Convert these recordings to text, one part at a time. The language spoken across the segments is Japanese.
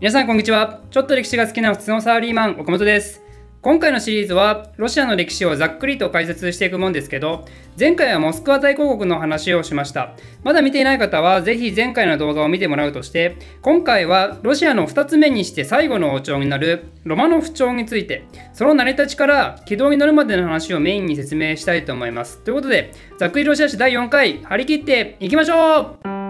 皆さんこんにちは。ちょっと歴史が好きな普通のサラリーマン岡本です。今回のシリーズはロシアの歴史をざっくりと解説していくもんですけど前回はモスクワ大公国の話をしました。まだ見ていない方はぜひ前回の動画を見てもらうとして今回はロシアの2つ目にして最後の王朝になるロマノフ朝についてその成り立ちから軌道に乗るまでの話をメインに説明したいと思います。ということでざっくりロシア史第4回張り切っていきましょう。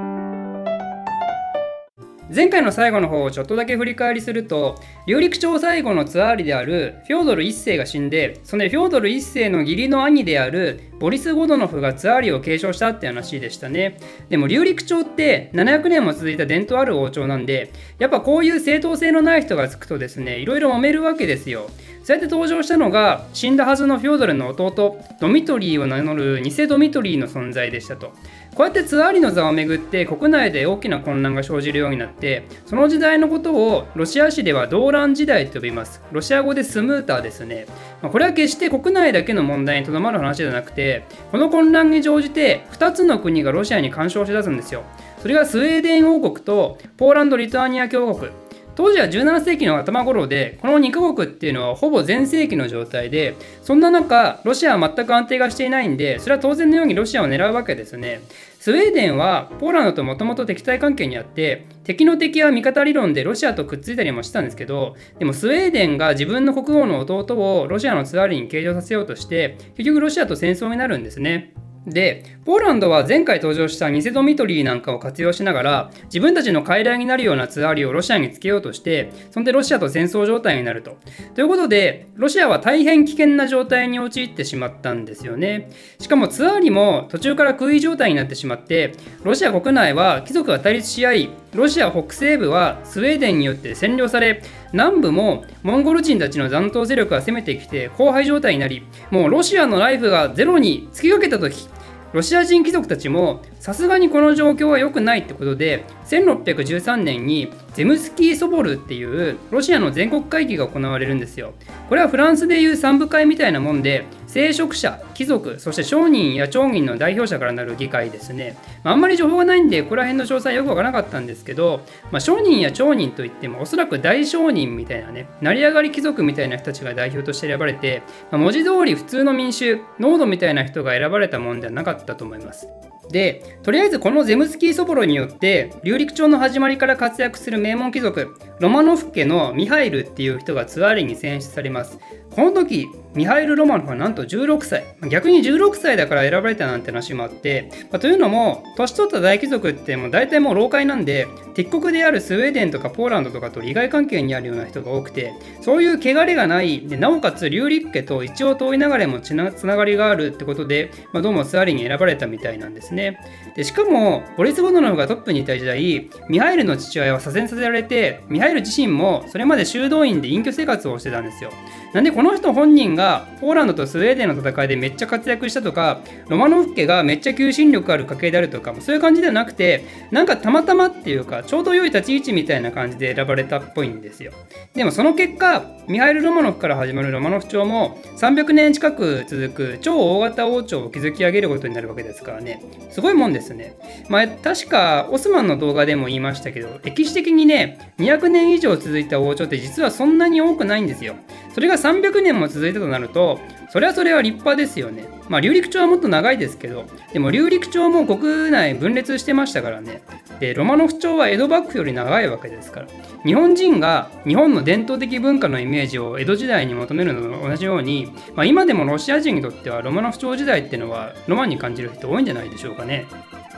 前回の最後の方をちょっとだけ振り返りすると劉陸朝最後のツアーリであるフョードル1世が死んでそのフョードル1世の義理の兄であるボリス・ゴドノフがツアーリを継承したって話でしたね。でも劉陸朝って700年も続いた伝統ある王朝なんでやっぱこういう正当性のない人がつくとですねいろいろ揉めるわけですよ。そうやって登場したのが死んだはずのフョードルの弟ドミトリーを名乗る偽ドミトリーの存在でしたと。こうやってツアーリの座をめぐって国内で大きな混乱が生じるようになってその時代のことをロシア史では動乱時代と呼びます。ロシア語でスムーターですね、まあ、これは決して国内だけの問題にとどまる話じゃなくてこの混乱に乗じて2つの国がロシアに干渉しだすんですよ。それがスウェーデン王国とポーランド・リトアニア共和国。当時は17世紀の頭頃でこの2カ国っていうのはほぼ全盛期の状態でそんな中ロシアは全く安定がしていないんでそれは当然のようにロシアを狙うわけですね。スウェーデンはポーランドともともと敵対関係にあって敵の敵は味方理論でロシアとくっついたりもしたんですけどでもスウェーデンが自分の国王の弟をロシアのツアーリに計上させようとして結局ロシアと戦争になるんですね。で、ポーランドは前回登場した偽ドミトリーなんかを活用しながら、自分たちの傀儡になるようなツアーリをロシアにつけようとして、そんでロシアと戦争状態になると。ということで、ロシアは大変危険な状態に陥ってしまったんですよね。しかもツアーリも途中から空位状態になってしまって、ロシア国内は貴族が対立し合い、ロシア北西部はスウェーデンによって占領され、南部もモンゴル人たちの残党勢力が攻めてきて荒廃状態になり、もうロシアのライフがゼロに突きかけた時、ロシア人貴族たちもさすがにこの状況は良くないってことで1613年にゼムスキー・ソボルっていうロシアの全国会議が行われるんですよ。これはフランスでいう三部会みたいなもんで聖職者、貴族、そして商人や町人の代表者からなる議会ですね。まあ、あんまり情報がないんで、ここら辺の詳細よくわからなかったんですけど、まあ、商人や町人といっても、おそらく大商人みたいなね、成り上がり貴族みたいな人たちが代表として選ばれて、まあ、文字通り普通の民衆、濃度みたいな人が選ばれたもんではなかったと思います。で、とりあえずこのゼムスキー・ソボロによって、竜陸町の始まりから活躍する名門貴族、ロマノフ家のミハイルっていう人がツアーリに選出されます。この時、ミハイル・ロマノフはなんと16歳。逆に16歳だから選ばれたなんて話もあって、まあ、というのも、年取った大貴族ってもう大体もう老快なんで、敵国であるスウェーデンとかポーランドとかと利害関係にあるような人が多くて、そういう汚れがない、でなおかつ劉陸家と一応遠いながらもつながりがあるってことで、まあ、どうもツアリに選ばれたみたいなんですね。でしかも、ボリス・ボドノフがトップにいた時代、ミハイルの父親は左遷させられて、ミハイル自身もそれまで修道院で隠居生活をしてたんですよ。なんでこの人本人がポーランドとスウェーデンの戦いでめっちゃ活躍したとか、ロマノフ家がめっちゃ求心力ある家系であるとか、そういう感じではなくて、なんかたまたまっていうか、ちょうど良い立ち位置みたいな感じで選ばれたっぽいんですよ。でもその結果、ミハイル・ロマノフから始まるロマノフ朝も300年近く続く超大型王朝を築き上げることになるわけですからね。すごいもんですね。まあ確かオスマンの動画でも言いましたけど、歴史的にね、200年以上続いた王朝って実はそんなに多くないんですよ。それが300年も続いたとなると、それはそれは立派ですよね。まあ、竜陸朝はもっと長いですけど、でも竜陸朝も国内分裂してましたからね。で、ロマノフ朝は江戸幕府より長いわけですから。日本人が日本の伝統的文化のイメージを江戸時代に求めるのと同じように、まあ、今でもロシア人にとってはロマノフ朝時代っていうのはロマンに感じる人多いんじゃないでしょうかね。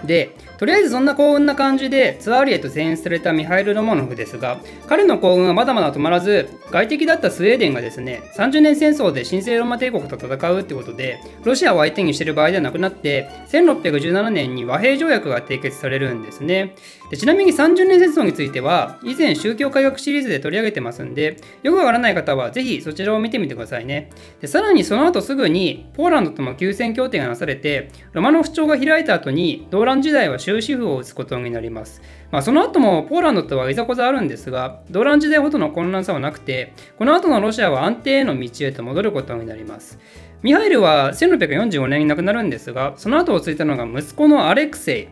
で、とりあえずそんな幸運な感じでツアーリへと選出されたミハイル・ロマノフですが、彼の幸運はまだまだ止まらず、外敵だったスウェーデンがですね、30年戦争で神聖ローマ帝国と戦うってことで、ロシアを相手にしてる場合ではなくなって、1617年に和平条約が締結されるんですね。でちなみに30年戦争については、以前宗教改革シリーズで取り上げてますんで、よくわからない方はぜひそちらを見てみてくださいね。でさらにその後すぐに、ポーランドとも休戦協定がなされて、ロマノフ朝が開いた後に、動乱時代は終止符を打つことになります。まあ、その後もポーランドとはいざこざあるんですが、動乱時代ほどの混乱さはなくて、この後のロシアは安定への道へと戻ることになります。ミハイルは1645年に亡くなるんですが、その後を継いだのが息子のアレクセイ。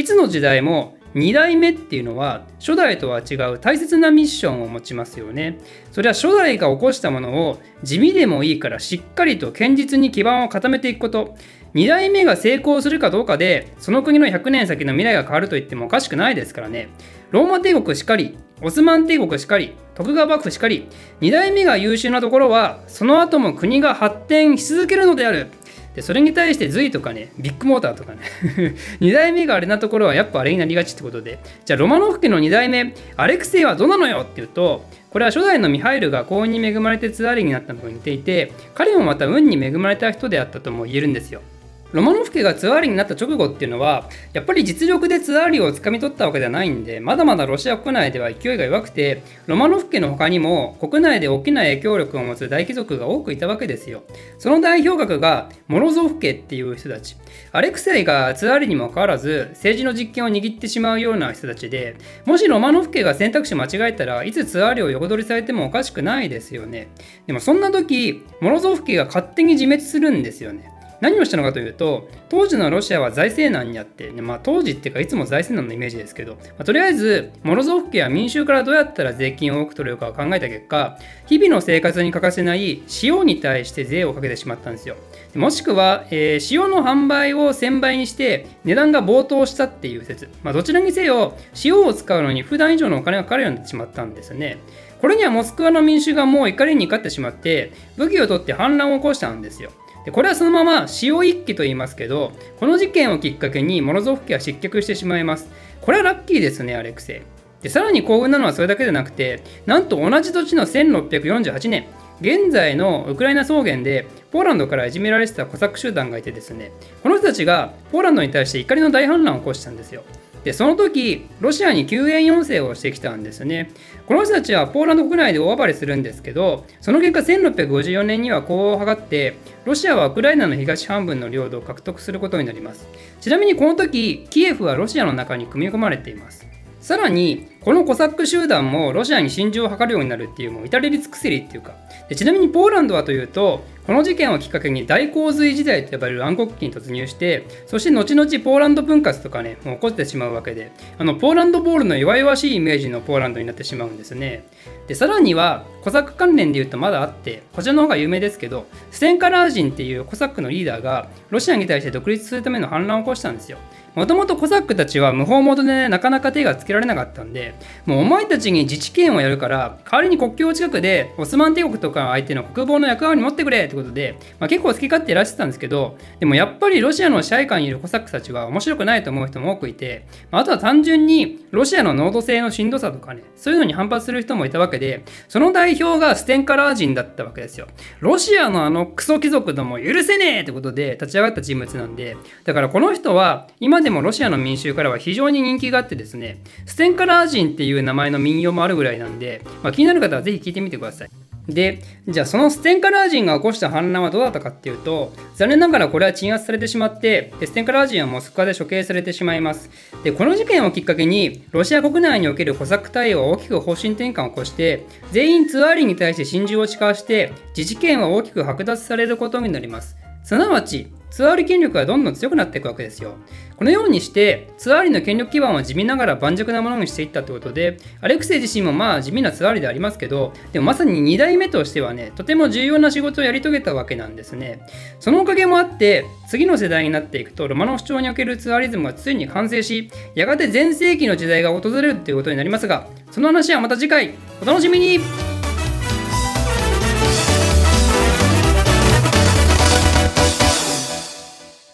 いつの時代も2代目っていうのは初代とは違う大切なミッションを持ちますよねそれは初代が起こしたものを地味でもいいからしっかりと堅実に基盤を固めていくこと2代目が成功するかどうかでその国の100年先の未来が変わると言ってもおかしくないですからね。ローマ帝国しかりオスマン帝国しかり徳川幕府しかり2代目が優秀なところはその後も国が発展し続けるのである。でそれに対して隋とかねビッグモーターとかね 2代目があれなところはやっぱあれになりがちってことで。じゃあロマノフ家の2代目アレクセイはどうなのよっていうとこれは初代のミハイルが幸運に恵まれてツアーリになったのと似ていて彼もまた運に恵まれた人であったとも言えるんですよ。ロマノフ家がツアーリになった直後っていうのはやっぱり実力でツアーリをつかみ取ったわけではないんでまだまだロシア国内では勢いが弱くてロマノフ家の他にも国内で大きな影響力を持つ大貴族が多くいたわけですよ。その代表格がモロゾフ家っていう人たち。アレクセイがツアーリにもかかわらず政治の実権を握ってしまうような人たちでもしロマノフ家が選択肢間違えたらいつツアーリを横取りされてもおかしくないですよね。でもそんな時モロゾフ家が勝手に自滅するんですよね。何をしたのかというと当時のロシアは財政難にあって、ね、まあ、当時っていうかいつも財政難のイメージですけど、まあ、とりあえずモロゾフ家や民衆からどうやったら税金を多く取れるかを考えた結果日々の生活に欠かせない塩に対して税をかけてしまったんですよ。もしくは、えー、塩の販売を1000倍にして値段が暴騰したっていう説、まあ、どちらにせよ塩を使うのに普段以上のお金がかかるようになってしまったんですね。これにはモスクワの民衆がもう怒りに怒ってしまって武器を取って反乱を起こしたんですよ。でこれはそのまま塩一揆と言いますけどこの事件をきっかけにモロゾフ家は失脚してしまいます。これはラッキーですねアレクセイ。でさらに幸運なのはそれだけでなくてなんと同じ土地の1648年現在のウクライナ草原でポーランドからいじめられてたコサック集団がいてですねこの人たちがポーランドに対して怒りの大反乱を起こしたんですよ。でその時ロシアに救援要請をしてきたんですね。この人たちはポーランド国内で大暴れするんですけどその結果1654年にはこう図ってロシアはウクライナの東半分の領土を獲得することになります。ちなみにこの時キエフはロシアの中に組み込まれています。さらにこのコサック集団もロシアに心中を図るようになるっていうもう至れり尽くせりっていうか。でちなみにポーランドはというとこの事件をきっかけに大洪水時代と呼ばれる暗黒期に突入してそして後々ポーランド分割とかねもう起こってしまうわけで。あのポーランドボールの弱々しいイメージのポーランドになってしまうんですね。でさらにはコサック関連で言うとまだあってこちらの方が有名ですけどステンカラー人っていうコサックのリーダーがロシアに対して独立するための反乱を起こしたんですよ。もともとコサックたちは無法元で、なかなか手がつけられなかったんで、もうお前たちに自治権をやるから、代わりに国境近くでオスマン帝国とか相手の国防の役割に持ってくれってことで、まあ、結構好き勝手いらしてたんですけど、でもやっぱりロシアの支配下にいるコサックたちは面白くないと思う人も多くいて、まあ、あとは単純にロシアの濃度性のしんどさとかね、そういうのに反発する人もいたわけで、その代表がステンカラー人だったわけですよ。ロシアのあのクソ貴族ども許せねえってことで立ち上がった人物なんで、だからこの人は今ででもロシアの民衆からは非常に人気があってですね、ステンカ・ラージンっていう名前の民謡もあるぐらいなんで、まあ、気になる方はぜひ聞いてみてください。で、じゃあそのステンカ・ラージンが起こした反乱はどうだったかっていうと、残念ながらこれは鎮圧されてしまって、ステンカ・ラージンはモスクワで処刑されてしまいます。で、この事件をきっかけに、ロシア国内におけるコサック対応は大きく方針転換を起こして、全員ツアーリンに対して心中を誓わして、自治権は大きく剥奪されることになります。すなわち、ツアーリ権力がどんどん強くなっていくわけですよ。このようにしてツアーリの権力基盤は地味ながら盤石なものにしていったってことでアレクセイ自身もまあ地味なツアーリでありますけどでもまさに2代目としてはねとても重要な仕事をやり遂げたわけなんですねそのおかげもあって次の世代になっていくとロマノフ朝におけるツアーリズムがついに完成しやがて全盛期の時代が訪れるっていうことになりますがその話はまた次回お楽しみに